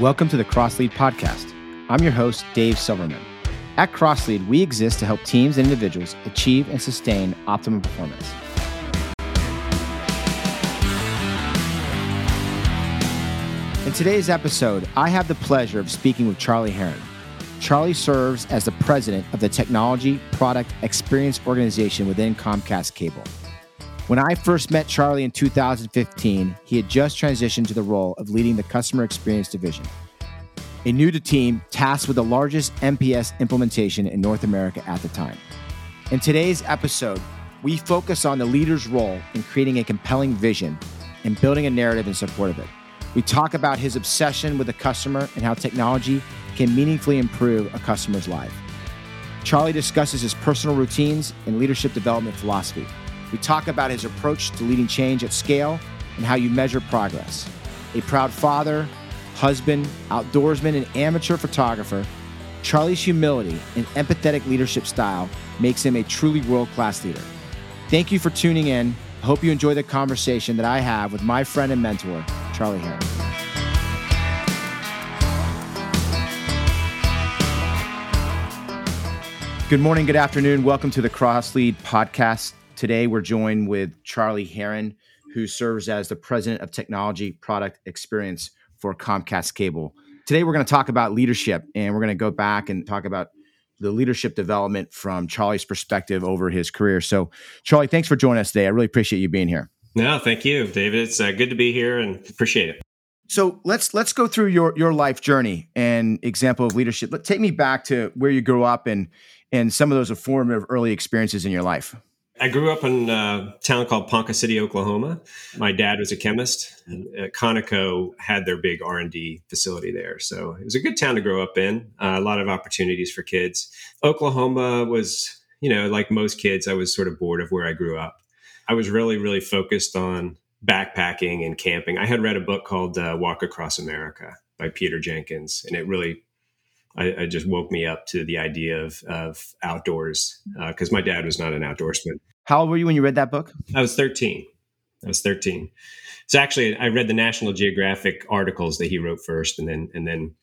Welcome to the Crosslead Podcast. I'm your host, Dave Silverman. At Crosslead, we exist to help teams and individuals achieve and sustain optimum performance. In today's episode, I have the pleasure of speaking with Charlie Herrin. Charlie serves as the president of the Technology Product Experience Organization within Comcast Cable. When I first met Charlie in 2015, he had just transitioned to the role of leading the customer experience division. A new to team tasked with the largest NPS implementation in North America at the time. In today's episode, we focus on the leader's role in creating a compelling vision and building a narrative in support of it. We talk about his obsession with the customer and how technology can meaningfully improve a customer's life. Charlie discusses his personal routines and leadership development philosophy. We talk about his approach to leading change at scale and how you measure progress. A proud father, husband, outdoorsman, and amateur photographer, Charlie's humility and empathetic leadership style makes him a truly world class leader. Thank you for tuning in. I hope you enjoy the conversation that I have with my friend and mentor, Charlie Herrin. Good morning, good afternoon. Welcome to the Crosslead podcast. Today, we're joined with Charlie Herrin, who serves as the president of technology product experience for Comcast Cable. Today, we're going to talk about leadership and we're going to go back and talk about the leadership development from Charlie's perspective over his career. So, Charlie, thanks for joining us today. I really appreciate you being here. No, thank you, David. It's uh, good to be here and appreciate it. So let's let's go through your your life journey and example of leadership. Let take me back to where you grew up and and some of those formative early experiences in your life. I grew up in a town called Ponca City, Oklahoma. My dad was a chemist, and uh, Conoco had their big R and D facility there, so it was a good town to grow up in. Uh, a lot of opportunities for kids. Oklahoma was, you know, like most kids, I was sort of bored of where I grew up. I was really, really focused on backpacking and camping. I had read a book called uh, Walk Across America by Peter Jenkins, and it really I, I, just woke me up to the idea of, of outdoors because uh, my dad was not an outdoorsman. How old were you when you read that book? I was 13. I was 13. So actually, I read the National Geographic articles that he wrote first, and then and then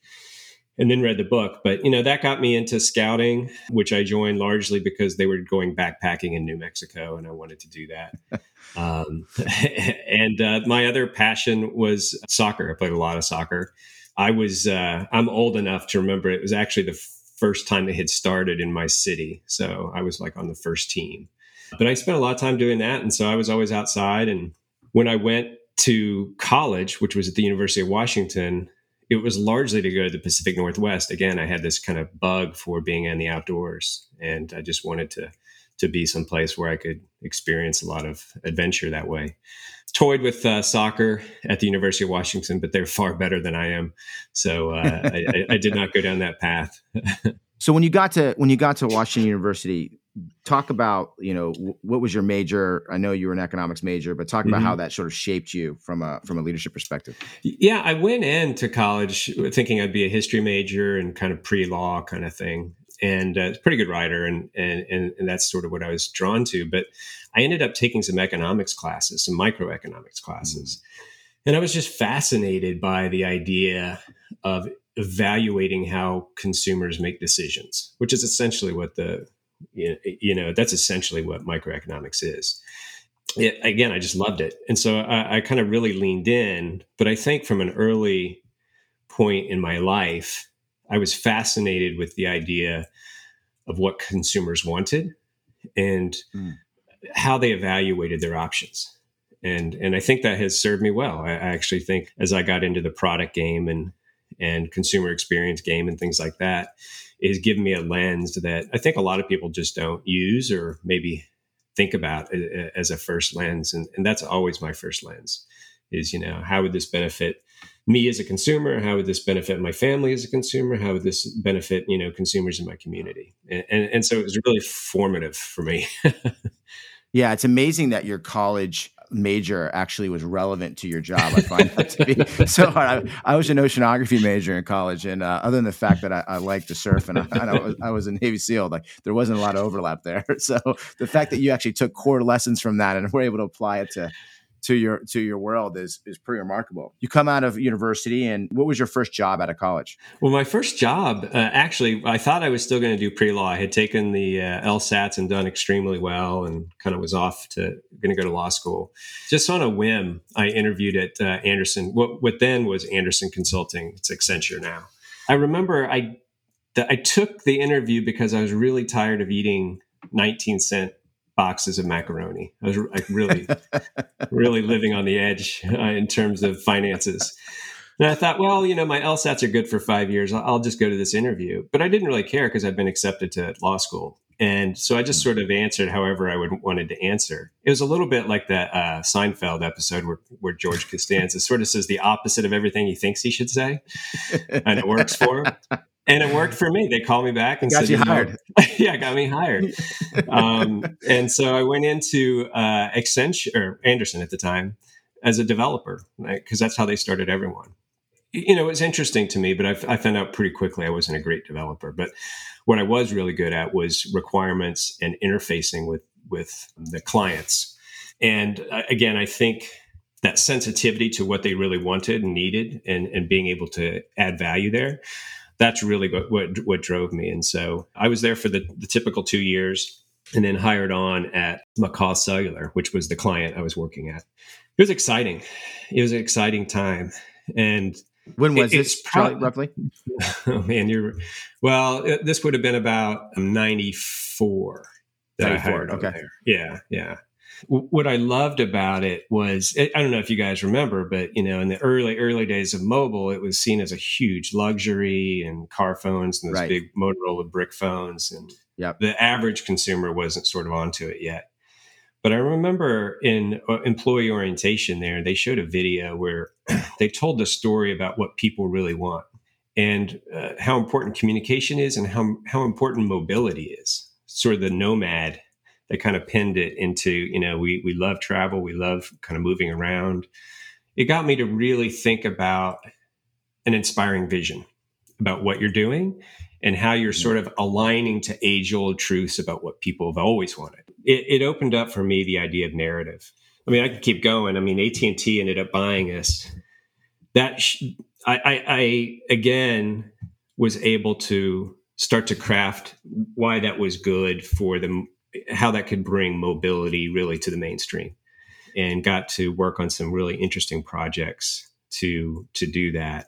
and then read the book. But you know that got me into scouting, which I joined largely because they were going backpacking in New Mexico, and I wanted to do that. um, and uh, my other passion was soccer. I played a lot of soccer. I was uh, I'm old enough to remember it was actually the first time it had started in my city, so I was like on the first team. But I spent a lot of time doing that. And so I was always outside. And when I went to college, which was at the University of Washington, it was largely to go to the Pacific Northwest. Again, I had this kind of bug for being in the outdoors. And I just wanted to to be someplace where I could experience a lot of adventure that way. Toyed with uh, soccer at the University of Washington, but they're far better than I am, so uh, I, I, did not go down that path. so when you got to when you got to Washington University, talk about you know what was your major i know you were an economics major but talk about mm-hmm. how that sort of shaped you from a from a leadership perspective yeah i went into college thinking i'd be a history major and kind of pre-law kind of thing and uh, a pretty good writer and, and and and that's sort of what i was drawn to but i ended up taking some economics classes some microeconomics classes mm-hmm. and i was just fascinated by the idea of evaluating how consumers make decisions which is essentially what the you know that's essentially what microeconomics is it, again i just loved it and so I, I kind of really leaned in but i think from an early point in my life i was fascinated with the idea of what consumers wanted and mm. how they evaluated their options and and i think that has served me well I, I actually think as i got into the product game and and consumer experience game and things like that is giving me a lens that I think a lot of people just don't use or maybe think about as a first lens. And, and that's always my first lens is, you know, how would this benefit me as a consumer? How would this benefit my family as a consumer? How would this benefit, you know, consumers in my community? And, and, and so it was really formative for me. yeah, it's amazing that your college major actually was relevant to your job. I find that to be so hard. I, I, was an oceanography major in college, and uh, other than the fact that I, I like to surf and, I, and I, was, I, was, a Navy SEAL, like there wasn't a lot of overlap there. So the fact that you actually took core lessons from that and were able to apply it to to your to your world is is pretty remarkable. You come out of university, and what was your first job out of college? Well, my first job, uh, actually, I thought I was still going to do pre law. I had taken the uh, LSATs and done extremely well, and kind of was off to going to go to law school. Just on a whim, I interviewed at uh, Andersen. What what then was Andersen Consulting. It's Accenture now. I remember I I took the interview because I was really tired of eating 19 cent boxes of macaroni. I was like really, really living on the edge uh, in terms of finances. And I thought, well, you know, my LSATs are good for five years. I'll just go to this interview. But I didn't really care because I'd been accepted to law school. And so I just sort of answered however I would wanted to answer. It was a little bit like that uh, Seinfeld episode where, where George Costanza sort of says the opposite of everything he thinks he should say, and it works for him and it worked for me. They called me back and got said, you hired. yeah, got me hired. um, and so I went into uh, Accenture or Andersen at the time as a developer, because right? that's how they started everyone. You know, it was interesting to me, but I, I found out pretty quickly I wasn't a great developer. But what I was really good at was requirements and interfacing with with the clients. And uh, again, I think that sensitivity to what they really wanted and needed, and and being able to add value there that's really what, what, what drove me. And so I was there for the, the typical two years and then hired on at McCaw Cellular, which was the client I was working at. It was exciting. It was an exciting time. And when was it, this pro- roughly? Oh man, you're well. It, this would have been about '94 that 94, I hired. Okay. There. Yeah, yeah what I loved about it was I don't know if you guys remember, but you know, in the early early days of mobile, it was seen as a huge luxury and car phones and those right. big Motorola brick phones, and yep. the average consumer wasn't sort of onto it yet. But I remember in uh, employee orientation there, they showed a video where they told the story about what people really want and uh, how important communication is and how how important mobility is. Sort of the nomad that kind of pinned it into you know we we love travel we love kind of moving around. It got me to really think about an inspiring vision about what you're doing and how you're mm-hmm. sort of aligning to age old truths about what people have always wanted. It, it opened up for me the idea of narrative. I mean i could keep going. I mean at&t ended up buying us. That sh- I, I, I again was able to start to craft why that was good for the how that could bring mobility really to the mainstream and got to work on some really interesting projects to to do that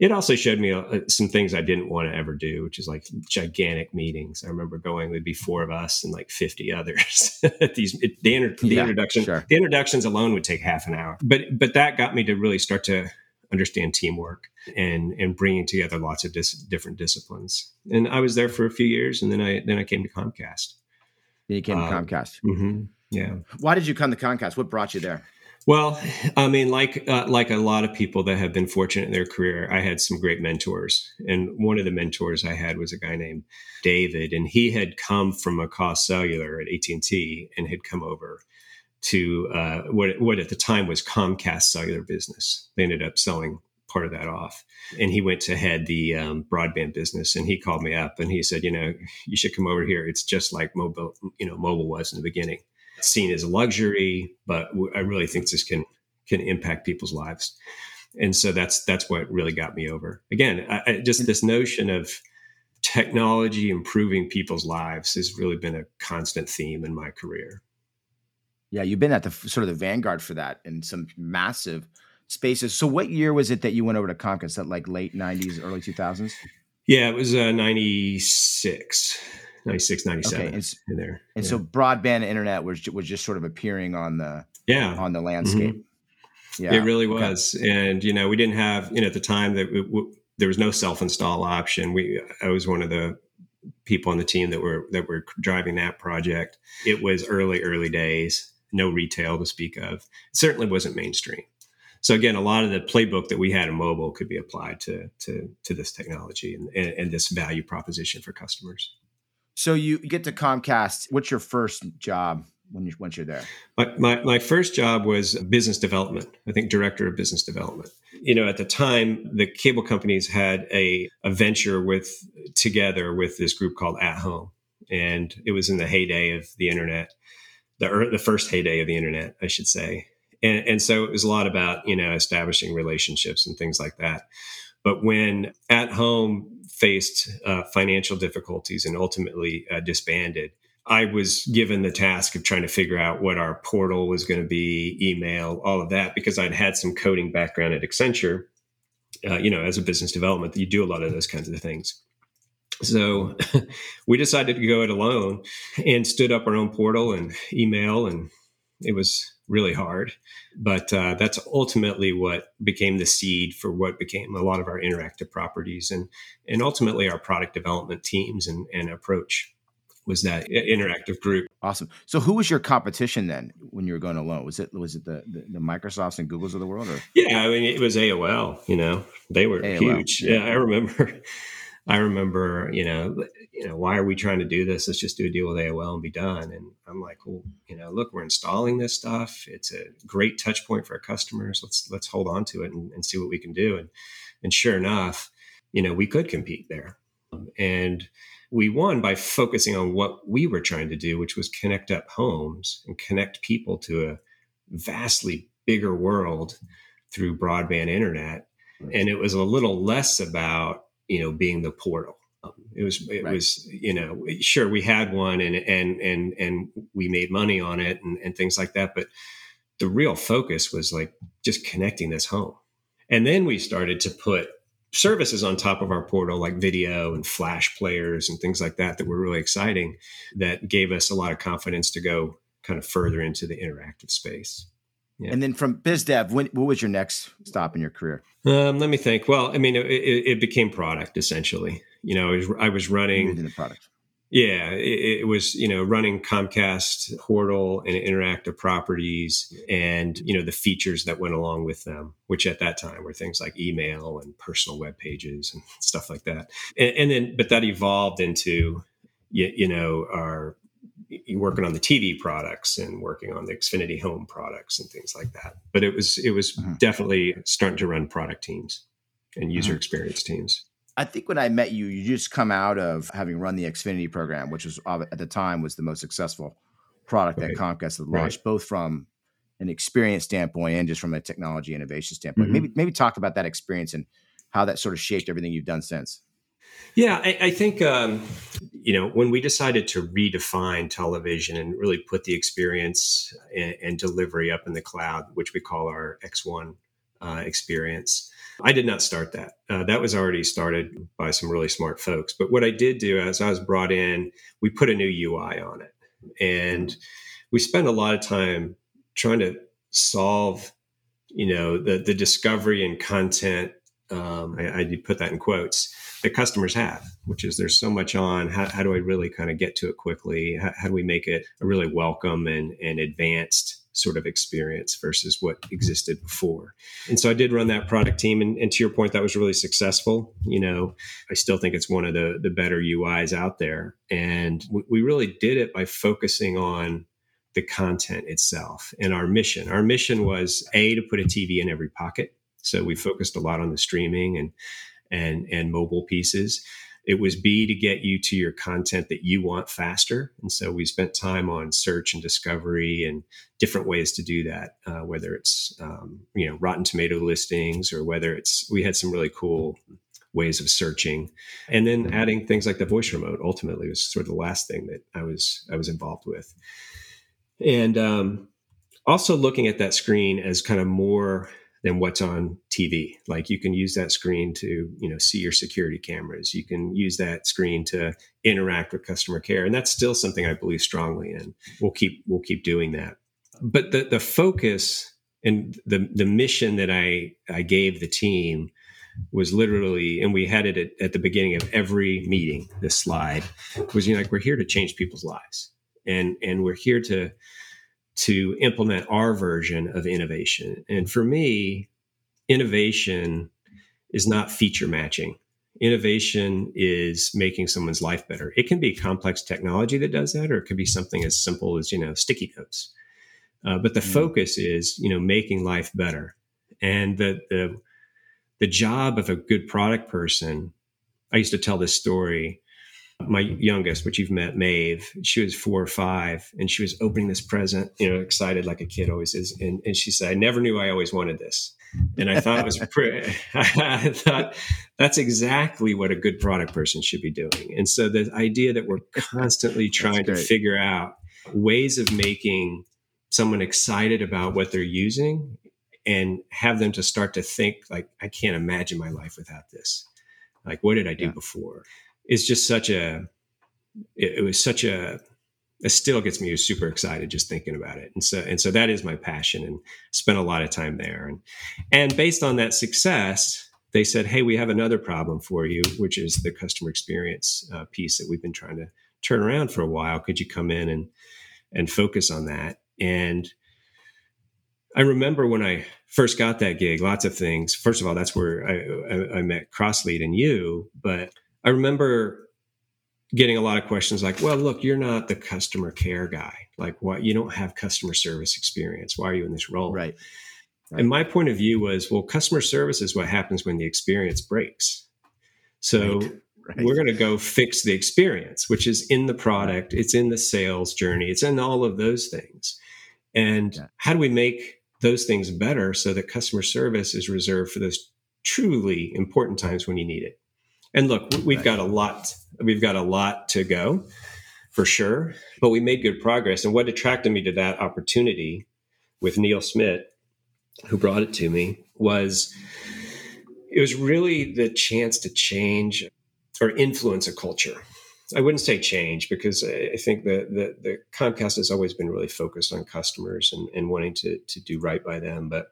it also showed me uh, some things I didn't want to ever do, which is like gigantic meetings. I remember going, there'd be four of us and like 50 others. These it, the, inter, the yeah, introduction, sure. the introductions alone would take half an hour. But but that got me to really start to understand teamwork and and bringing together lots of dis- different disciplines. And I was there for a few years, and then I then I came to Comcast. Then you came um, to Comcast. Mm-hmm, yeah. Why did you come to Comcast? What brought you there? Well, I mean, like uh, like a lot of people that have been fortunate in their career, I had some great mentors, and one of the mentors I had was a guy named David, and he had come from McCaw Cellular at AT and T, and had come over to uh, what what at the time was Comcast Cellular Business. They ended up selling part of that off. And he went to head the um, broadband business, and he called me up and he said, you know, you should come over here. It's just like mobile, you know, mobile was in the beginning. Seen as a luxury, but I really think this can can impact people's lives. And so that's that's what really got me over. Again, I, I, just this notion of technology improving people's lives has really been a constant theme in my career. Yeah, you've been at the sort of the vanguard for that in some massive spaces. So what year was it that you went over to Comcast? That like late '90s, early 2000s? Yeah, it was uh, 96, 96, 97 okay, and, in there. And yeah. so broadband internet was was just sort of appearing on the yeah on the landscape. Mm-hmm. Yeah, it really was. Okay. And you know, we didn't have you know at the time that we, we, there was no self install option. We I was one of the people on the team that were that were driving that project. It was early early days, no retail to speak of. It certainly wasn't mainstream. So again, a lot of the playbook that we had in mobile could be applied to to, to this technology and, and, and this value proposition for customers. So you get to Comcast. What's your first job when you once you're there? My, my, my first job was business development. I think director of business development. You know, at the time, the cable companies had a, a venture with together with this group called At Home, and it was in the heyday of the internet, the the first heyday of the internet, I should say And, and so it was a lot about, you know, establishing relationships and things like that. But when at home faced uh, financial difficulties and ultimately uh, disbanded, I was given the task of trying to figure out what our portal was going to be, email, all of that, because I'd had some coding background at Accenture. Uh, you know, as a business development, you do a lot of those kinds of things. So we decided to go it alone and stood up our own portal and email, and it was really hard. But uh, that's ultimately what became the seed for what became a lot of our interactive properties and and ultimately our product development teams and, and approach was that interactive group. Awesome. So, who was your competition then when you were going alone? Was it was it the the, the Microsofts and Googles of the world? Or? Yeah, I mean, it was AOL. You know, they were AOL. huge. Yeah, I remember. I remember, you know, you know, why are we trying to do this? Let's just do a deal with AOL and be done. And I'm like, well, you know, look, we're installing this stuff. It's a great touch point for our customers. Let's let's hold on to it and, and see what we can do. And and sure enough, you know, we could compete there. Um, and we won by focusing on what we were trying to do, which was connect up homes and connect people to a vastly bigger world through broadband internet. And it was a little less about you know being the portal. Um, it was it right. was you know sure we had one and and and and we made money on it and, and things like that but the real focus was like just connecting this home. And then we started to put services on top of our portal like video and flash players and things like that that were really exciting that gave us a lot of confidence to go kind of further into the interactive space yeah. And then from BizDev, when, what was your next stop in your career? Um, let me think. Well, I mean, it, it, became product essentially. You know, I was, I was running the product. Yeah, it, it, was you know running Comcast portal and interactive properties, and you know the features that went along with them, which at that time were things like email and personal web pages and stuff like that. And, and then, but that evolved into you, you know our working on the TV products and working on the Xfinity Home products and things like that. But it was it was mm-hmm. definitely starting to run product teams and user mm-hmm. experience teams. I think when I met you, you just come out of having run the Xfinity program, which was at the time was the most successful product right. that Comcast had launched, right. both from an experience standpoint and just from a technology innovation standpoint. Mm-hmm. Maybe maybe talk about that experience and how that sort of shaped everything you've done since. Yeah, I, I think um, you know when we decided to redefine television and really put the experience and, and delivery up in the cloud, which we call our X1 uh, experience. I did not start that. Uh, that was already started by some really smart folks. But what I did do as I was brought in, we put a new UI on it, and we spent a lot of time trying to solve, you know, the the discovery and content. Um, I, I put that in quotes that customers have, which is there's so much on. How, how do I really kind of get to it quickly? How, how, do we make it a really welcome and, and advanced sort of experience versus what existed before? And so I did run that product team. And, and to your point, that was really successful. You know, I still think it's one of the, the better UIs out there. And we, we really did it by focusing on the content itself and our mission. Our mission was A, to put a TV in every pocket. So we focused a lot on the streaming and and and mobile pieces. It was B to get you to your content that you want faster, and so we spent time on search and discovery and different ways to do that. Uh, whether it's um, you know Rotten Tomato listings or whether it's we had some really cool ways of searching, and then mm-hmm. adding things like the voice remote. Ultimately, was sort of the last thing that I was I was involved with, and um, also looking at that screen as kind of more than what's on TV. Like you can use that screen to, you know, see your security cameras. You can use that screen to interact with customer care. And that's still something I believe strongly in. We'll keep we'll keep doing that. But the the focus and the the mission that I I gave the team was literally, and we had it at, at the beginning of every meeting, this slide was you know, like we're here to change people's lives. And and we're here to to implement our version of innovation. And for me, innovation is not feature matching. Innovation is making someone's life better. It can be complex technology that does that, or it could be something as simple as you know sticky notes. Uh, but the mm. focus is you know making life better, and the the the job of a good product person. I used to tell this story my youngest, which you've met, Maeve, she was four or five, and she was opening this present, you know, excited like a kid always is. And, and she said, I never knew I always wanted this. And I thought it was pretty, I thought that's exactly what a good product person should be doing. And so the idea that we're constantly trying to figure out ways of making someone excited about what they're using and have them to start to think like, I can't imagine my life without this. Like, what did I do yeah. before? It's just such a, it, it was such a, it still gets me super excited just thinking about it. And so, and so that is my passion and spent a lot of time there. And, and based on that success, they said, Hey, we have another problem for you, which is the customer experience uh, piece that we've been trying to turn around for a while. Could you come in and, and focus on that? And I remember when I first got that gig, lots of things. First of all, that's where I, I, I met CrossLead and you, but I remember getting a lot of questions like, well, look, you're not the customer care guy. Like, what you don't have customer service experience. Why are you in this role? Right. right. And my point of view was, well, customer service is what happens when the experience breaks. So right. Right. we're going to go fix the experience, which is in the product, it's in the sales journey, it's in all of those things. And yeah. how do we make those things better so that customer service is reserved for those truly important times when you need it? And look, we've got a lot, we've got a lot to go for sure, but we made good progress. And what attracted me to that opportunity with Neil Smith, who brought it to me, was it was really the chance to change or influence a culture. I wouldn't say change because I think that the, the, Comcast has always been really focused on customers and, and wanting to, to do right by them. But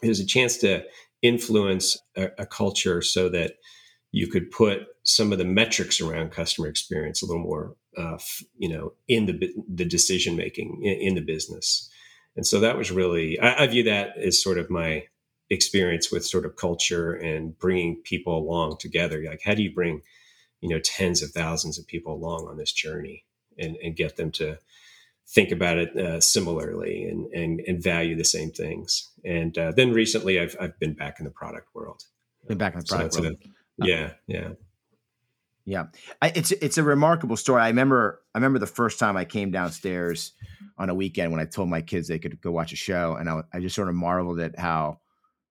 it was a chance to influence a, a culture so that you could put some of the metrics around customer experience a little more, uh, you know, in the the decision making in, in, the business. And so that was really I, I, view that as sort of my experience with sort of culture and bringing people along together. Like, how do you bring, you know, tens of thousands of people along on this journey and, and get them to think about it uh, similarly and, and and value the same things. And uh, then recently, I've I've been back in the product world. Been back in the product so world. Yeah, yeah. Yeah, I, it's it's a remarkable story. I remember I remember the first time I came downstairs on a weekend when I told my kids they could go watch a show, and I, I just sort of marveled at how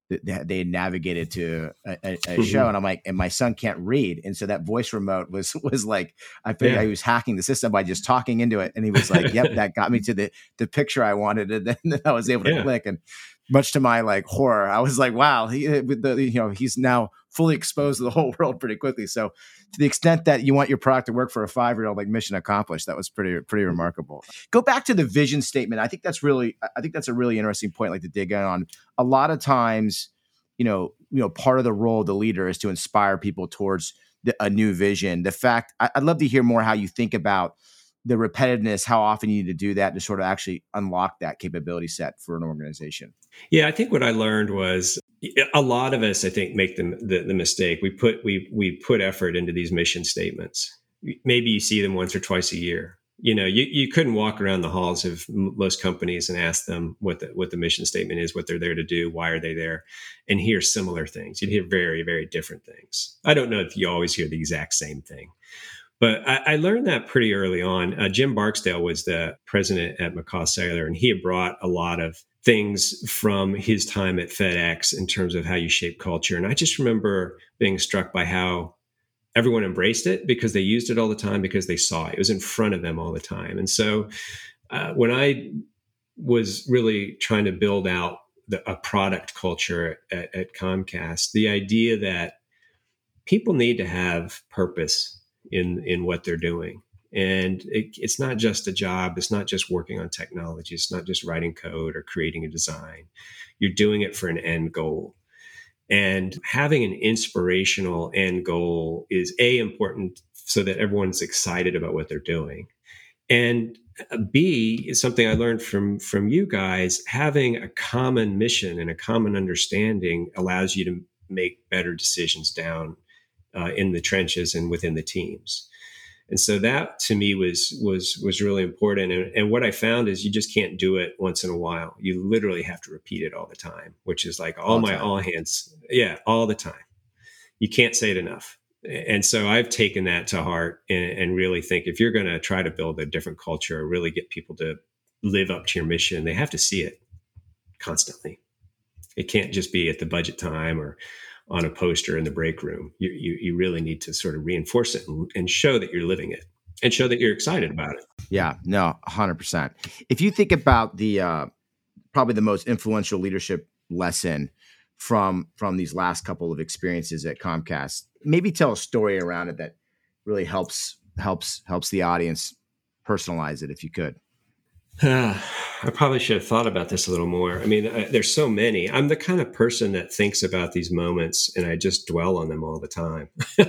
they, they had navigated to a, a, a mm-hmm. show, and I'm like, and my son can't read, and so that voice remote was was like I figured yeah. I was hacking the system by just talking into it, and he was like, "Yep, that got me to the the picture I wanted," and then I was able to yeah. click, and much to my like horror, I was like, "Wow, he, eh, the, you know, he's now." fully exposed to the whole world pretty quickly. So to the extent that you want your product to work for a five year old, like mission accomplished, that was pretty pretty mm-hmm. remarkable. Go back to the vision statement. I think that's really I think that's a really interesting point, like to dig in on. A lot of times, you know, you know, part of the role of the leader is to inspire people towards the, a new vision. The fact I, I'd love to hear more how you think about the repetitiveness, how often you need to do that to sort of actually unlock that capability set for an organization. Yeah, I think what I learned was a lot of us, I think, make the, the, the mistake. We put we we put effort into these mission statements. Maybe you see them once or twice a year. You know, you, you couldn't walk around the halls of most companies and ask them what the what the mission statement is, what they're there to do, why are they there, and hear similar things. You'd hear very very different things. I don't know if you always hear the exact same thing, but I, I learned that pretty early on. Uh, Jim Barksdale was the president at McCaw Cellular, and he had brought a lot of things from his time at FedEx in terms of how you shape culture. And I just remember being struck by how everyone embraced it because they used it all the time because they saw it. It was in front of them all the time. And so uh, when I was really trying to build out the, a product culture at, at Comcast, the idea that people need to have purpose in in what they're doing and it, it's not just a job. It's not just working on technology. It's not just writing code or creating a design. You're doing it for an end goal. And having an inspirational end goal is A, important so that everyone's excited about what they're doing. And uh, B is something I learned from from you guys. Having a common mission and a common understanding allows you to make better decisions down uh, in the trenches and within the teams. And so that to me was was was really important. And, and what I found is you just can't do it once in a while. You literally have to repeat it all the time, which is like all, all my time. all hands. Yeah, all the time. You can't say it enough. And so I've taken that to heart and, and really think if you're going to try to build a different culture, or really get people to live up to your mission, they have to see it constantly. It can't just be at the budget time or on a poster in the break room. You, you, you really need to sort of reinforce it and, and show that you're living it and show that you're excited about it. Yeah, no, 100%. If you think about the uh, probably the most influential leadership lesson from from these last couple of experiences at Comcast, maybe tell a story around it that really helps helps helps the audience personalize it if you could. I probably should have thought about this a little more. I mean, I, there's so many. I'm the kind of person that thinks about these moments and I just dwell on them all the time.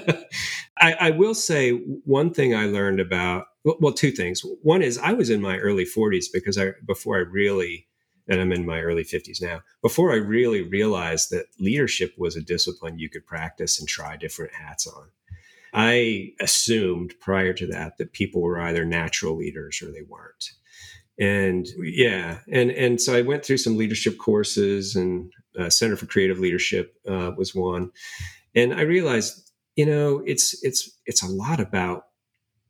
I, I, will say one thing I learned about well, well, two things. One is I was in my early 40s because I before I really and I'm in my early 50s now. Before I really realized that leadership was a discipline you could practice and try different hats on. I assumed prior to that that people were either natural leaders or they weren't and yeah and and so i went through some leadership courses and uh, center for creative leadership uh, was one. And i realized you know it's it's it's a lot about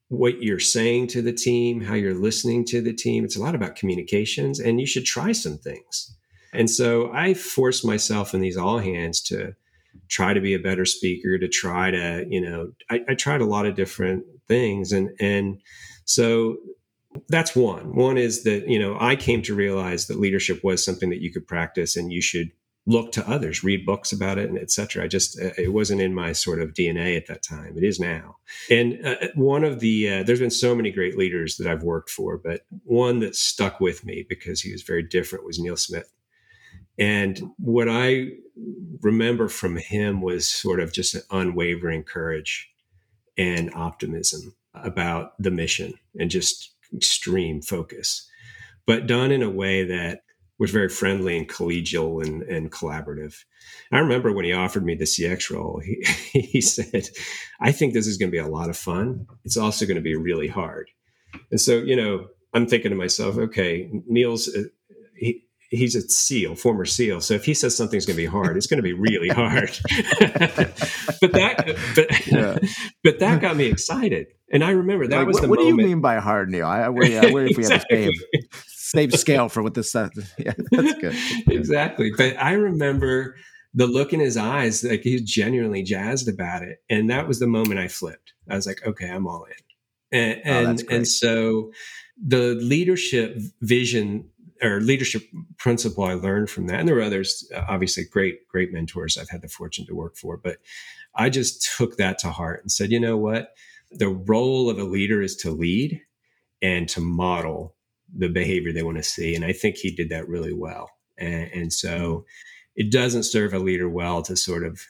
what you're saying to the team how you're listening to the team. It's a lot about communications and you should try some things. And so i forced myself in these all hands to try to be a better speaker to try to you know I, I tried a lot of different things and and so that's one. One is that, you know, I came to realize that leadership was something that you could practice and you should look to others, read books about it, and et cetera. I just, uh, it wasn't in my sort of DNA at that time. It is now. And uh, one of the, uh, there's been so many great leaders that I've worked for, but one that stuck with me because he was very different was Neil Smith. And what I remember from him was sort of just an unwavering courage and optimism about the mission and just extreme focus, but done in a way that was very friendly and collegial and, and collaborative. I remember when he offered me the CX role, he, he said, I think this is going to be a lot of fun. It's also going to be really hard. And so, you know, I'm thinking to myself, okay, Neil's, uh, he, he's a SEAL, former SEAL. So if he says something's going to be hard, it's going to be really hard. but that, but, yeah. but that got me excited. And I remember that like, was what, the what moment. do you mean by hard, Neil? I, I worry, I worry if we have same, same scale for what this. Uh, yeah, that's good. exactly. But I remember the look in his eyes, like he's genuinely jazzed about it. And that was the moment I flipped. I was like, okay, I'm all in. And, oh, and, and so the leadership vision or leadership principle I learned from that, and there were others, obviously great, great mentors I've had the fortune to work for, but I just took that to heart and said, you know what? the role of a leader is to lead and to model the behavior they want to see. And I think he did that really well. And, and so it doesn't serve a leader well to sort of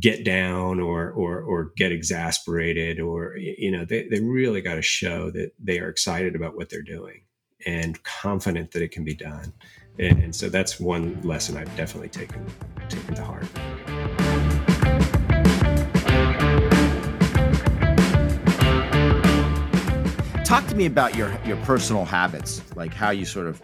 get down or or or get exasperated or you know they, they really got to show that they are excited about what they're doing and confident that it can be done and, and so that's one lesson i've definitely taken taken to heart talk to me about your your personal habits, like how you sort of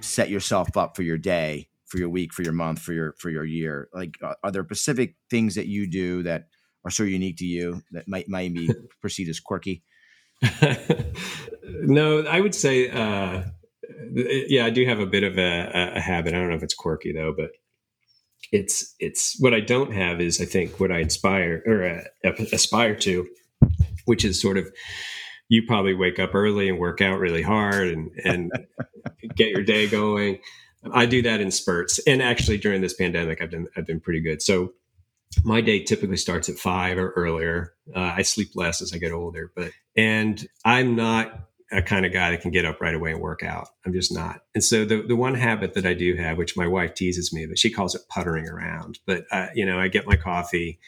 set yourself up for your day, for your week, for your month, for your for your year. Like, uh, are there specific things that you do that are so unique to you that might might be perceived as quirky? no, I would say, uh, yeah, I do have a bit of a, a habit. I don't know if it's quirky though, but it's it's what I don't have is I think what I inspire or uh, aspire to, which is sort of you probably wake up early and work out really hard and and get your day going. I do that in spurts, and actually during this pandemic, I've been I've been pretty good. So my day typically starts at five or earlier. Uh, I sleep less as I get older, but and I'm not a kind of guy that can get up right away and work out. I'm just not. And so the the one habit that I do have, which my wife teases me, but she calls it puttering around. But uh, you know, I get my coffee,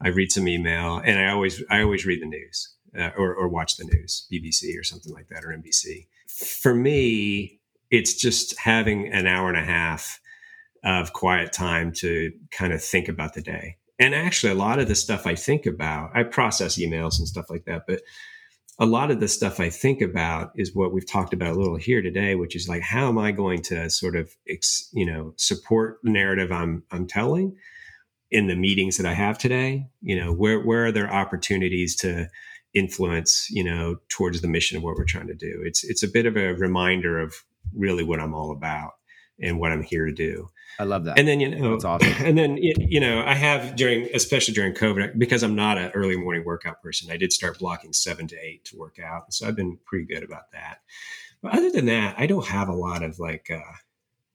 I read some email, and I always I always read the news uh, or, or watch the news, BBC or something like that, or NBC. For me, it's just having an hour and a half of quiet time to kind of think about the day. And actually, a lot of the stuff I think about, I process emails and stuff like that, but a lot of the stuff I think about is what we've talked about a little here today, which is like, how am I going to sort of, you know, support the narrative I'm I'm telling, in the meetings that I have today. You know, where where are there opportunities to influence, you know, towards the mission of what we're trying to do? It's it's a bit of a reminder of really what I'm all about and what I'm here to do. I love that. And then you know, that's awesome. And then you know, I have during, especially during COVID, because I'm not an early morning workout person. I did start blocking seven to eight to work out, so I've been pretty good about that. But other than that, I don't have a lot of like uh,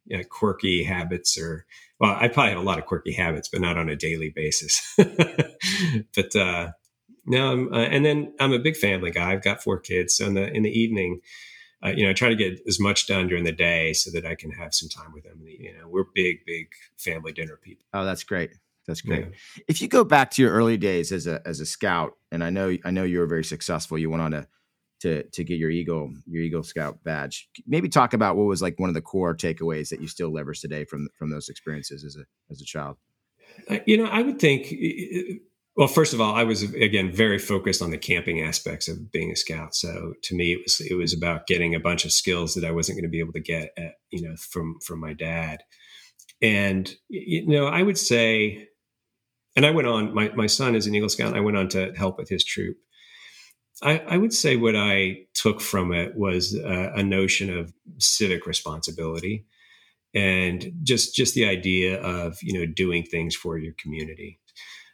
you know, quirky habits, or well, I probably have a lot of quirky habits, but not on a daily basis. but uh, no, I'm, uh, and then I'm a big family guy. I've got four kids, so in the in the evening uh, you know, I try to get as much done during the day so that I can have some time with them. You know, we're big, big family dinner people. Oh, that's great. That's great. Yeah. If you go back to your early days as a as a scout, and I know I know you were very successful. You went on to to to get your Eagle your Eagle Scout badge. Maybe talk about what was like one of the core takeaways that you still leverage today from from those experiences as a as a child. Uh, you know, I would think well, first of all, I was again very focused on the camping aspects of being a scout. So to me, it was it was about getting a bunch of skills that I wasn't going to be able to get, at, you know, from from my dad. And you know, I would say, and I went on. My my son is an Eagle Scout. I went on to help with his troop. I, I would say what I took from it was a, a notion of civic responsibility, and just just the idea of you know doing things for your community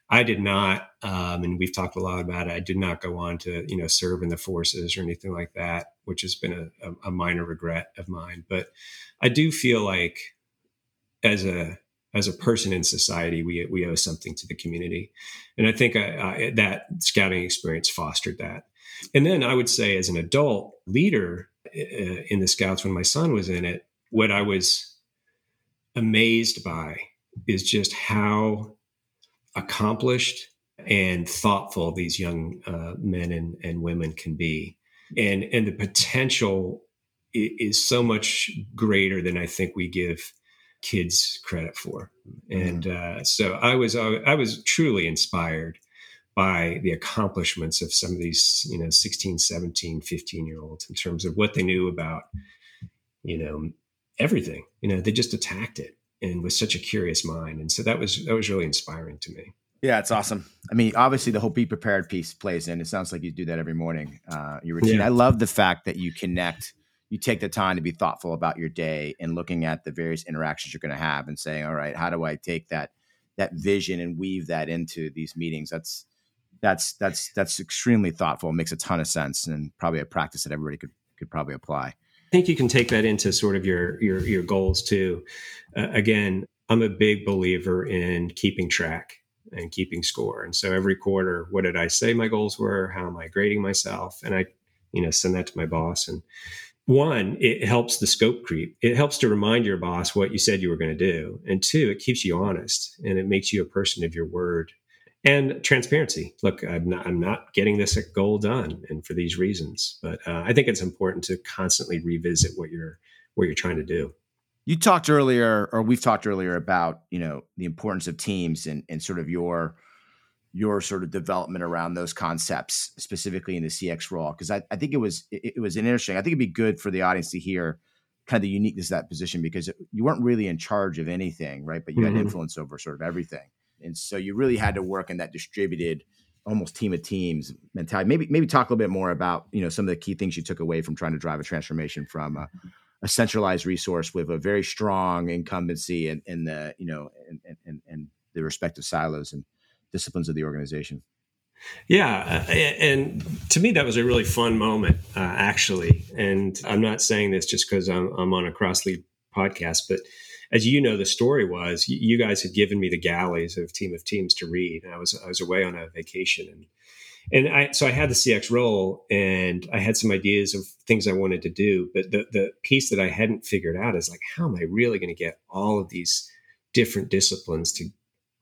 I did not, um, and we've talked a lot about it. I did not go on to, you know, serve in the forces or anything like that, which has been a, a minor regret of mine. But I do feel like, as a as a person in society, we we owe something to the community, and I think I, I, that scouting experience fostered that. And then I would say, as an adult leader uh, in the Scouts, when my son was in it, what I was amazed by is just how accomplished and thoughtful these young uh, men and, and women can be. And, and the potential is so much greater than I think we give kids credit for. And uh, so I was I was truly inspired by the accomplishments of some of these, you know, 16, 17, 15 year olds in terms of what they knew about, you know, everything. You know, they just attacked it and with such a curious mind. And so that was that was really inspiring to me. Yeah, it's awesome. I mean, obviously the whole be prepared piece plays in. It sounds like you do that every morning. Uh, your routine. Yeah. I love the fact that you connect. You take the time to be thoughtful about your day and looking at the various interactions you're going to have and saying, "All right, how do I take that that vision and weave that into these meetings?" That's that's that's that's extremely thoughtful. It makes a ton of sense and probably a practice that everybody could could probably apply. I think you can take that into sort of your your your goals too. Uh, again, I'm a big believer in keeping track and keeping score. And so every quarter, what did I say my goals were? How am I grading myself? And I, you know, send that to my boss. And one, it helps the scope creep. It helps to remind your boss what you said you were going to do. And two, it keeps you honest and it makes you a person of your word and transparency. Look, I'm not, I'm not getting this goal done, and for these reasons. But uh, I think it's important to constantly revisit what you're what you're trying to do. You talked earlier, or we've talked earlier about you know the importance of teams and and sort of your your sort of development around those concepts, specifically in the CX role. Because I, I think it was it, it was an interesting. I think it'd be good for the audience to hear kind of the uniqueness of that position because you weren't really in charge of anything, right? But you mm-hmm. had influence over sort of everything. And so you really had to work in that distributed, almost team of teams mentality. Maybe maybe talk a little bit more about you know some of the key things you took away from trying to drive a transformation from a, a centralized resource with a very strong incumbency in, in the you know in, in the respective silos and disciplines of the organization. Yeah, and to me that was a really fun moment, uh, actually. And I'm not saying this just because I'm, I'm on a Crosslead podcast, but as you know, the story was you guys had given me the galleys of Team of Teams to read. And I was I was away on a vacation, and and I so I had the CX role, and I had some ideas of things I wanted to do. But the the piece that I hadn't figured out is like, how am I really going to get all of these different disciplines to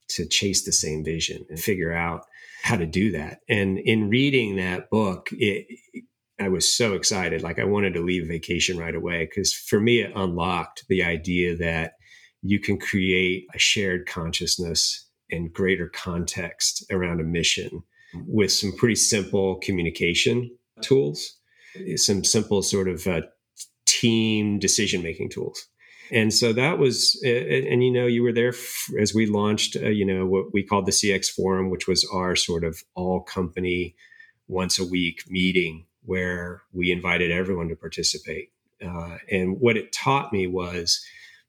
to chase the same vision and figure out how to do that? And in reading that book, it, I was so excited. Like I wanted to leave vacation right away because for me, it unlocked the idea that you can create a shared consciousness and greater context around a mission with some pretty simple communication tools, some simple sort of uh, team decision making tools. And so that was, and, you know, you were there as we launched, uh, you know, what we called the CX Forum, which was our sort of all company once a week meeting where we invited everyone to participate. Uh, and what it taught me was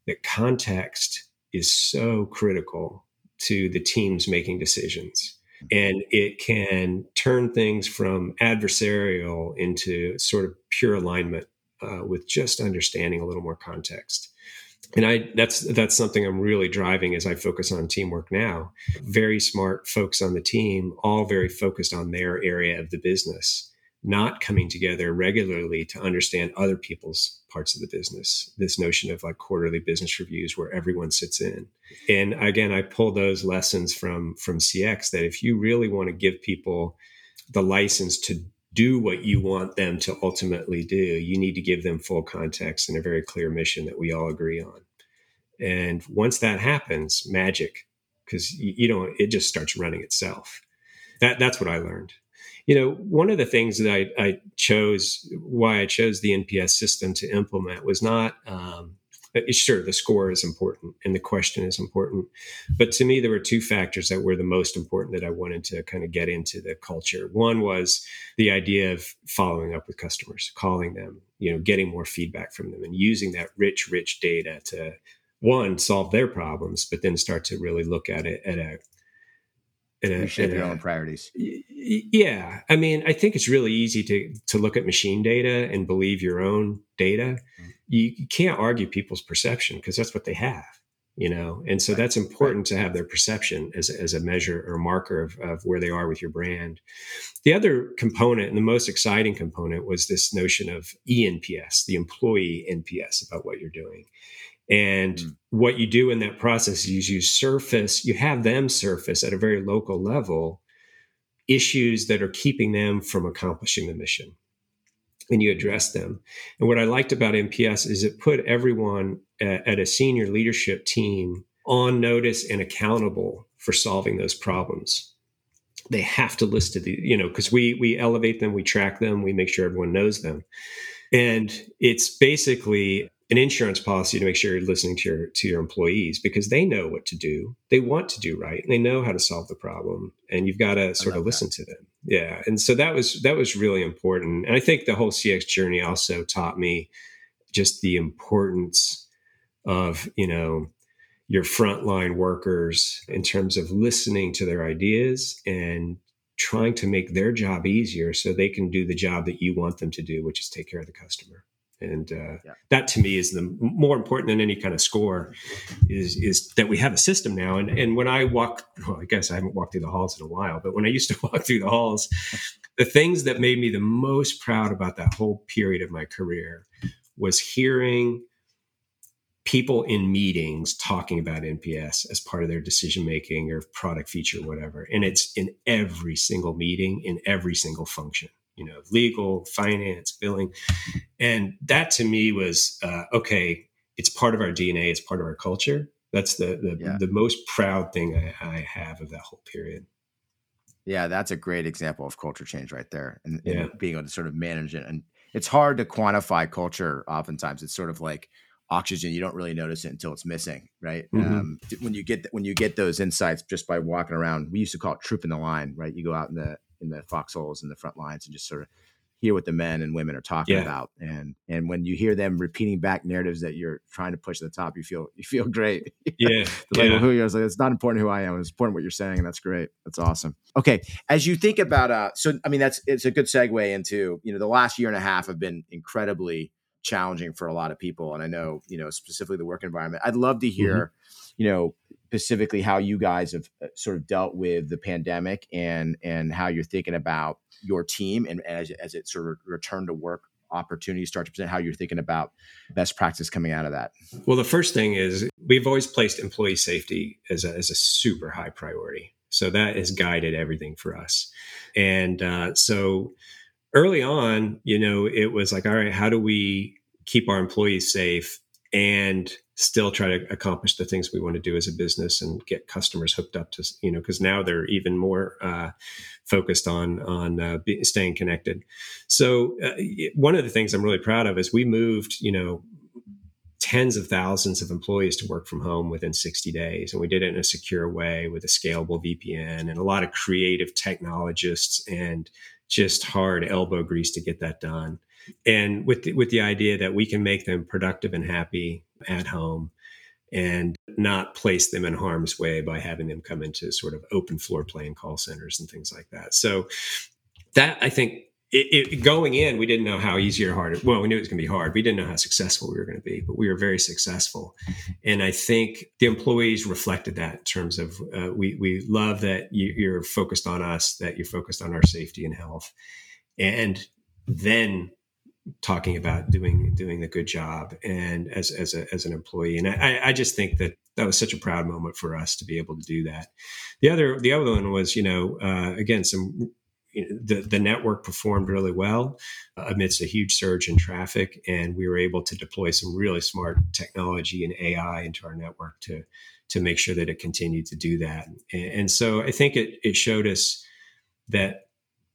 that context is so critical to the teams making decisions. And it can turn things from adversarial into sort of pure alignment uh, with just understanding a little more context. And I that's that's something I'm really driving as I focus on teamwork now. Very smart folks on the team, all very focused on their area of the business not coming together regularly to understand other people's parts of the business. This notion of like quarterly business reviews where everyone sits in. And again, I pull those lessons from from CX that if you really want to give people the license to do what you want them to ultimately do, you need to give them full context and a very clear mission that we all agree on. And once that happens, magic, because you, you it just starts running itself. That that's what I learned you know, one of the things that I, I, chose, why I chose the NPS system to implement was not, um, uh, sure, the score is important and the question is important. But to me, there were two factors that were the most important that I wanted to kind of get into the culture. One was the idea of following up with customers, calling them, you know, getting more feedback from them and using that rich, rich data to one, solve their problems, but then start to really look at it at a a, shape your own priorities. Yeah, I mean, I think it's really easy to to look at machine data and believe your own data. Mm-hmm. You, you, can't argue people's perception because that's what they have, you know. And so right. that's important right. to have their perception as as a measure or marker of, of where they are with your brand. The other component and the most exciting component was this notion of ENPS, the employee NPS about what you're doing. And mm. what you do in that process is you surface, you have them surface at a very local level issues that are keeping them from accomplishing the mission. And you address them. And what I liked about NPS is it put everyone at, at a senior leadership team on notice and accountable for solving those problems they have to list it you know because we we elevate them we track them we make sure everyone knows them and it's basically an insurance policy to make sure you're listening to your to your employees because they know what to do. They want to do right and they know how to solve the problem. And you've got to sort of listen that. to them. Yeah. And so that was that was really important. And I think the whole CX journey also taught me just the importance of, you know, your frontline workers in terms of listening to their ideas and trying to make their job easier so they can do the job that you want them to do, which is take care of the customer and uh, yeah. that to me is the more important than any kind of score is is that we have a system now. And and when i walk well i guess i haven't walked through the halls in a while but when i used to walk through the halls the things that made me the most proud about that whole period of my career was hearing people in meetings talking about nps as part of their decision making or product feature or whatever. And it's in every single meeting in every single function you know, legal, finance, billing. And that to me was uh, okay, it's part of our DNA, it's part of our culture. That's the the, yeah. the most proud thing I, I, have of that whole period. Yeah, that's a great example of culture change right there, and, yeah. and being able to sort of manage it. And it's hard to quantify culture. Oftentimes, it's sort of like oxygen you don't really notice it until it's missing right mm-hmm. um, when you get when you get those insights just by walking around we used to call it trooping the line right you go out in the in the foxholes and the front lines and just sort of hear what the men and women are talking yeah. about. And and when you hear them repeating back narratives that you're trying to push to the top you feel you feel great. Yeah. Like yeah. who you're like it's not important who i am. It's important what you're saying and that's great. That's awesome. Okay as you think about uh so i mean that's it's a good segue into you know the last year and a half have been incredibly challenging for a lot of people and i know you know specifically the work environment. I'd love to hear mm-hmm. you know specifically how you guys have uh, sort of dealt with the pandemic and and how you're thinking about your team and as, as it sort of return to work opportunities start to present how you're thinking about best practice coming out of that? Well the first thing is we've always placed employee safety as a, as a super high priority. So that has guided everything for us. And uh, so early on you know it was like all right how do we keep our employees safe and still try to accomplish the things we want to do as a business and get customers hooked up to you know because now they're even more uh, focused on on uh, be, staying connected so uh, one of the things i'm really proud of is we moved you know tens of thousands of employees to work from home within 60 days. And we did it in a secure way with a scalable VPN and a lot of creative technologists and just hard elbow grease to get that done. And with the, with the idea that we can make them productive and happy at home and not place them in harm's way by having them come into sort of open floor plan call centers and things like that. So that I think it, it, going in, we didn't know how easy or hard. Well, we knew it was going to be hard. We didn't know how successful we were going to be, but we were very successful. And I think the employees reflected that in terms of uh, we we love that you, you're focused on us, that you're focused on our safety and health, and then talking about doing doing a good job and as as a, as an employee. And I, I just think that that was such a proud moment for us to be able to do that. The other the other one was you know uh, again some the, the network performed really well uh, amidst a huge surge in traffic, and we were able to deploy some really smart technology and AI into our network to to make sure that it continued to do that. And, and so I think it, it showed us that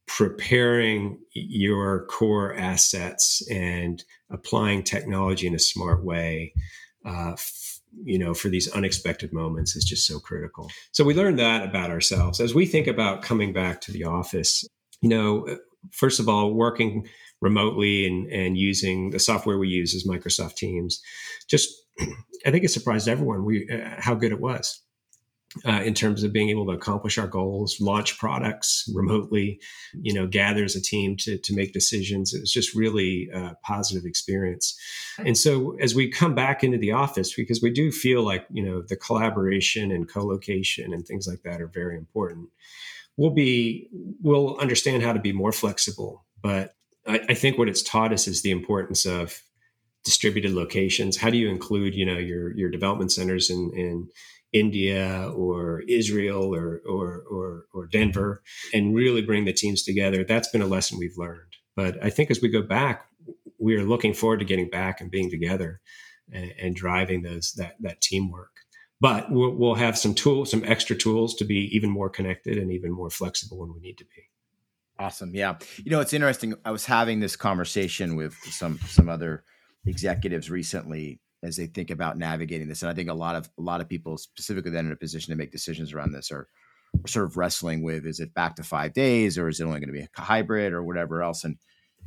preparing your core assets and applying technology in a smart way uh, f- you know for these unexpected moments is just so critical. So we learned that about ourselves. As we think about coming back to the office you know first of all working remotely and, and using the software we use is microsoft teams. Just i think it surprised everyone we uh, how good it was uh, in terms of being able to accomplish our goals, launch products remotely, you know, gather as a team to, to make decisions. It was just really a positive experience. And so as we come back into the office, because we do feel like, you know, the collaboration and co-location and things like that are very important. We'll be, we'll understand how to be more flexible. But I, I think what it's taught us is the importance of distributed locations. How do you include, you know, your, your development centers in, in India or Israel or, or, or, or, Denver and really bring the teams together. That's been a lesson we've learned. But I think as we go back, we are looking forward to getting back and being together and, and driving those that, that teamwork. But we'll, we'll have some tools, some extra tools to be even more connected and even more flexible when we need to be. Awesome. Yeah. You know, it's interesting. I was having this conversation with some some other executives recently as they think about navigating this. And I think a lot of a lot of people, specifically then in a position to make decisions around this, are, are sort of wrestling with: is it back to five days, or is it only going to be a hybrid, or whatever else? And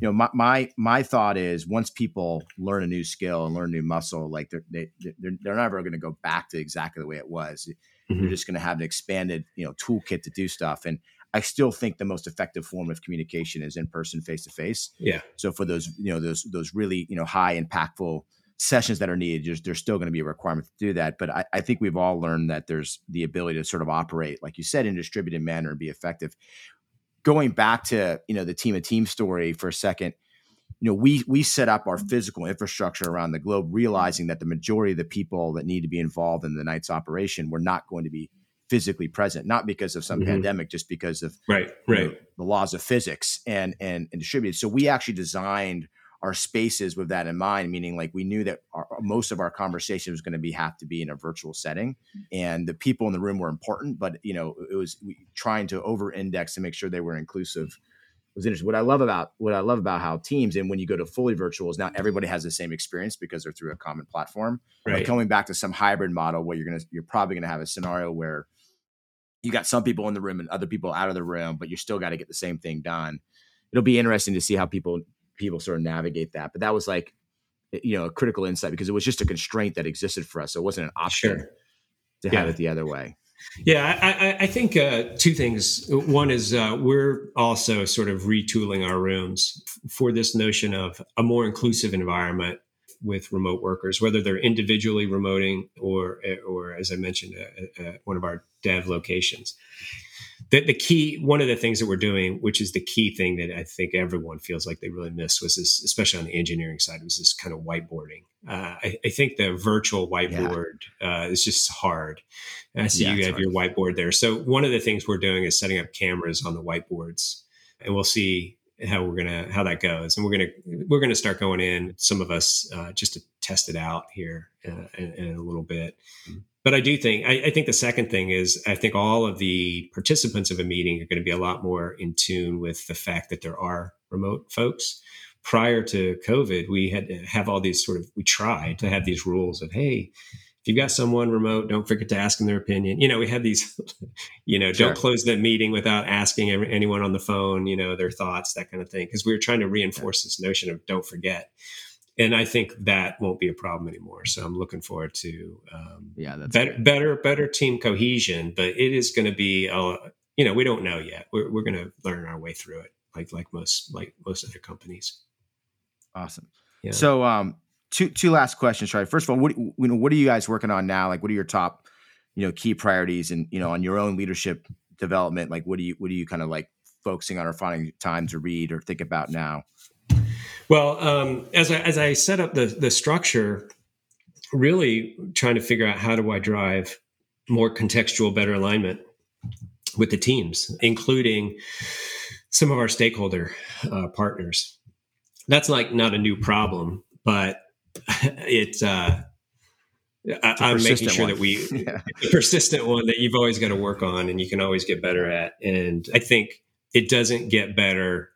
you know, my my my thought is once people learn a new skill and learn new muscle, like they're they, they're, they're never going to go back to exactly the way it was. Mm-hmm. You're just going to have an expanded you know toolkit to do stuff and. I still think the most effective form of communication is in person, face to face. Yeah. So for those, you know, those those really, you know, high impactful sessions that are needed, there's, there's still going to be a requirement to do that. But I, I, think we've all learned that there's the ability to sort of operate, like you said, in a distributed manner and be effective. Going back to you know the team of team story for a second, you know we we set up our physical infrastructure around the globe, realizing that the majority of the people that need to be involved in the night's operation were not going to be physically present, not because of some mm-hmm. pandemic, just because of right, right, know, the laws of physics and and and distributed. So we actually designed our spaces with that in mind meaning like we knew that our, most of our conversation was going to be have to be in a virtual setting mm. and the people in the room were important but you know it was trying to over index to make sure they were inclusive was interesting what i love about what i love about how teams and when you go to fully virtual is now everybody has the same experience because they're through a common platform right. but coming back to some hybrid model where you're gonna you're probably gonna have a scenario where you got some people in the room and other people out of the room but you still got to get the same thing done it'll be interesting to see how people people sort of navigate that. But that was like, you know, a critical insight because it was just a constraint that existed for us. So it wasn't an option sure. to yeah. have it the other way. Yeah, I, I think uh, two things. One is uh, we're also sort of retooling our rooms for this notion of a more inclusive environment with remote workers, whether they're individually remoting or, or as I mentioned, at, at one of our dev locations the, the key one of the things that we're doing which is the key thing that i think everyone feels like they really miss was this especially on the engineering side was this kind of whiteboarding uh, I, I, think the virtual whiteboard yeah. uh, is just hard i see yeah, you have hard. your whiteboard there so one of the things we're doing is setting up cameras on the whiteboards and we'll see how we're gonna how that goes and we're gonna we're gonna start going in some of us uh, just to test it out here uh, in, in, a little bit mm-hmm but I do think I, I, think the second thing is I think all of the participants of a meeting are going to be a lot more in tune with the fact that there are remote folks. prior to COVID, we had to have all these sort of, we tried to have these rules of, hey, if you've got someone remote, don't forget to ask them their opinion. You know, we had these, you know, sure. don't close the meeting without asking anyone on the phone, you know, their thoughts, that kind of thing. Cause we were trying to reinforce this notion of don't forget. And I think that won't be a problem anymore. So I'm looking forward to um, yeah, that's better, better, better team cohesion. But it is going to be, a, you know, we don't know yet. We're, we're going to learn our way through it, like like most like most other companies. Awesome. Yeah. So, um, two two last questions. Right. First of all, what you know, what are you guys working on now? Like, what are your top, you know, key priorities, and you know, on your own leadership development? Like, what do you what do you kind of like focusing on or finding time to read or think about now? Well, um, as I, as I set up the the structure, really trying to figure out how do I drive more contextual, better alignment with the teams, including some of our stakeholder uh, partners that's like not a new problem, but it's uh, I, am making sure one. that we yeah. persistent one that you've always got to work on and you can always get better at. And I think it doesn't get better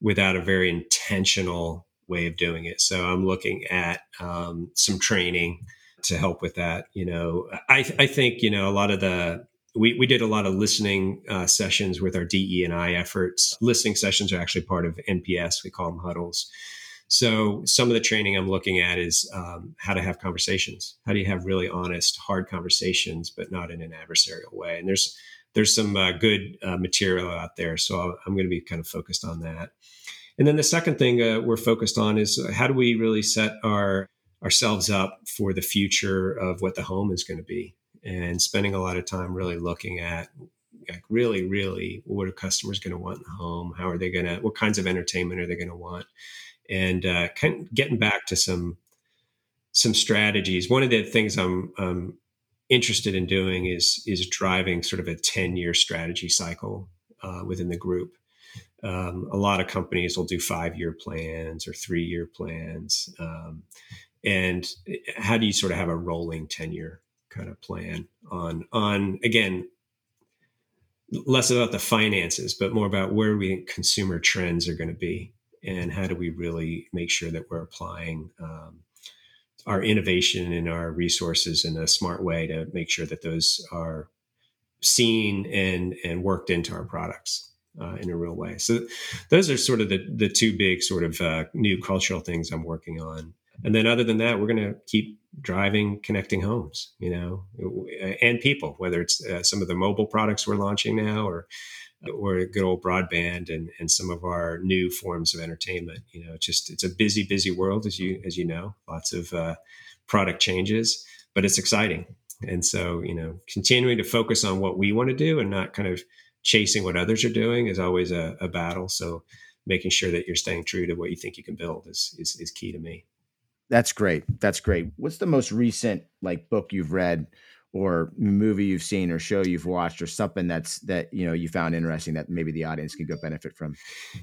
without a very intentional way of doing it. So I'm looking at um, some training to help with that. You know, I, I think you know a lot of the we, we did a lot of listening uh, sessions with our DE and I efforts. Listening sessions are actually part of NPS. We call them huddles. So some of the training I'm looking at is um, how to have conversations. How do you have really honest, hard conversations, but not in an adversarial way? And there's there's some uh, good uh, material out there, so I'm going to be kind of focused on that. And then the second thing uh, we're focused on is how do we really set our ourselves up for the future of what the home is going to be? And spending a lot of time really looking at like really really what are customers going to want in the home? How are they going to what kinds of entertainment are they going to want? And uh, kind of getting back to some some strategies. One of the things i'm um, interested in doing is is driving sort of a 10 year strategy cycle uh, within the group. Um, a lot of companies will do five year plans or three year plans um, and how do you sort of have a rolling 10 year kind of plan on on again less about the finances but more about where we consumer trends are going to be and how do we really make sure that we're applying um, our innovation and our resources in a smart way to make sure that those are seen and and worked into our products uh, in a real way. So those are sort of the the two big sort of uh, new cultural things I'm working on. And then other than that, we're going to keep driving connecting homes you know and people whether it's uh, some of the mobile products we're launching now or or good old broadband and and some of our new forms of entertainment you know it's just it's a busy busy world as you as you know lots of uh, product changes but it's exciting and so you know continuing to focus on what we want to do and not kind of chasing what others are doing is always a, a battle so making sure that you're staying true to what you think you can build is, is, is key to me that's great. That's great. What's the most recent like book you've read or movie you've seen or show you've watched or something that's that you know you found interesting that maybe the audience could go benefit from?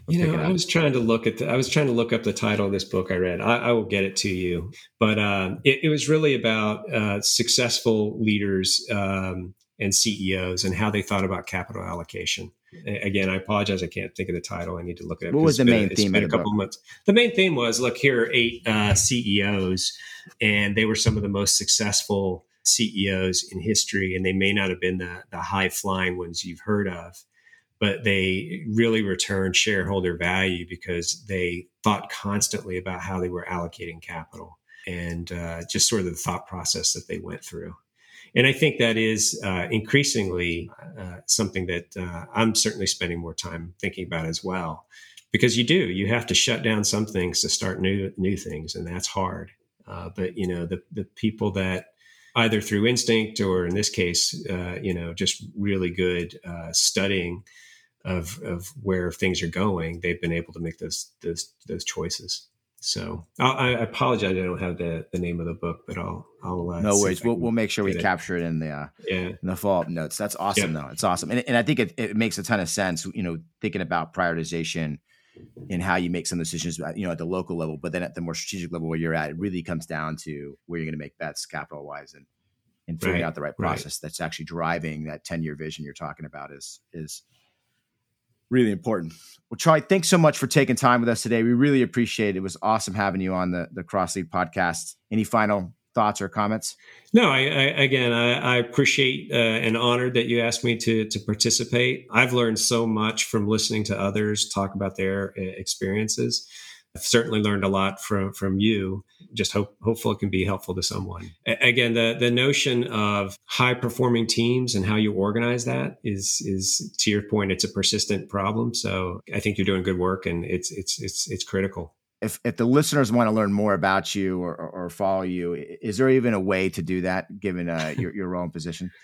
You know, I was trying to look at the, I was trying to look up the title of this book I read. I, I will get it to you, but um, it, it, was really about uh, successful leaders um, and CEOs and how they thought about capital allocation again, I apologize. I can't think of the title. I need to look at it. What was the main theme? Been a couple book? months. The main theme was look here are eight uh, CEOs, and they were some of the most successful CEOs in history, and they may not have been the, the high flying ones you've heard of, but they really returned shareholder value because they thought constantly about how they were allocating capital and uh, just sort of the thought process that they went through. And I think that is uh, increasingly uh, something that uh, I'm certainly spending more time thinking about as well, because you do you have to shut down some things to start new new things, and that's hard. Uh, but you know the the people that either through instinct or in this case, uh, you know, just really good uh, studying of of where things are going, they've been able to make those those those choices. So I'll, i apologize. I don't have the, the name of the book, but I'll I'll uh, no worries. We'll, we'll make sure we it. capture it in the uh, yeah in the follow up notes. That's awesome yeah. though. It's awesome, and and I think it, it makes a ton of sense. You know, thinking about prioritization and how you make some decisions. Uh, you know, at the local level, but then at the more strategic level where you're at, it really comes down to where you're going to make bets capital wise and and figuring right. out the right process right. that's actually driving that 10 year vision you're talking about is is really important. Well, Charlie, thanks so much for taking time with us today. We really appreciate it. It was awesome having you on the, the CrossLead podcast. Any final thoughts or comments? No, I, I again, I, I appreciate uh, and honored that you asked me to to participate. I've learned so much from listening to others talk about their uh, experiences. I've certainly learned a lot from from you. Just hope hopeful it can be helpful to someone. A- again, the the notion of high performing teams and how you organize that is is to your point. It's a persistent problem. So I think you're doing good work, and it's it's it's it's critical if if the listeners want to learn more about you or, or, follow you, is there even a way to do that given uh, your your role and position?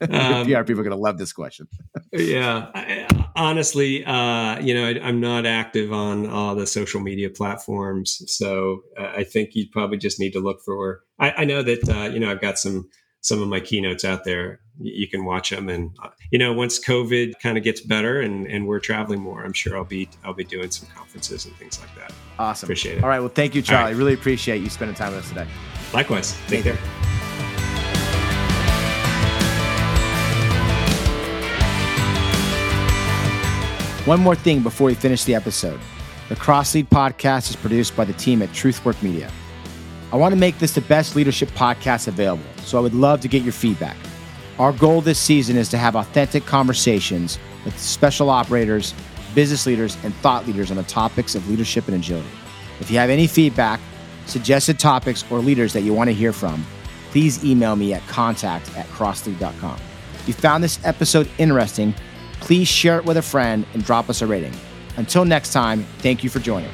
Um, PR people are going to love this question. yeah, I, honestly, uh, you know, I, am not active on all the social media platforms, so uh, I think you probably just need to look for. I, I know that uh, you know I've got some some of my keynotes out there. You can watch them, and uh, you know, once COVID kind of gets better and, and we're traveling more, I'm sure I'll be I'll be doing some conferences and things like that. Awesome, appreciate it. All right, well, thank you, Charlie. Right. Really appreciate you spending time with us today. Likewise. Take care. One more thing before we finish the episode. The CrossLead podcast is produced by the team at Truthwork Media. I want to make this the best leadership podcast available, so I would love to get your feedback. Our goal this season is to have authentic conversations with special operators, business leaders, and thought leaders on the topics of leadership and agility. If you have any feedback, suggested topics, or leaders that you want to hear from, please email me at contact at crosslead.com. If you found this episode interesting, please share it with a friend and drop us a rating. Until next time, thank you for joining.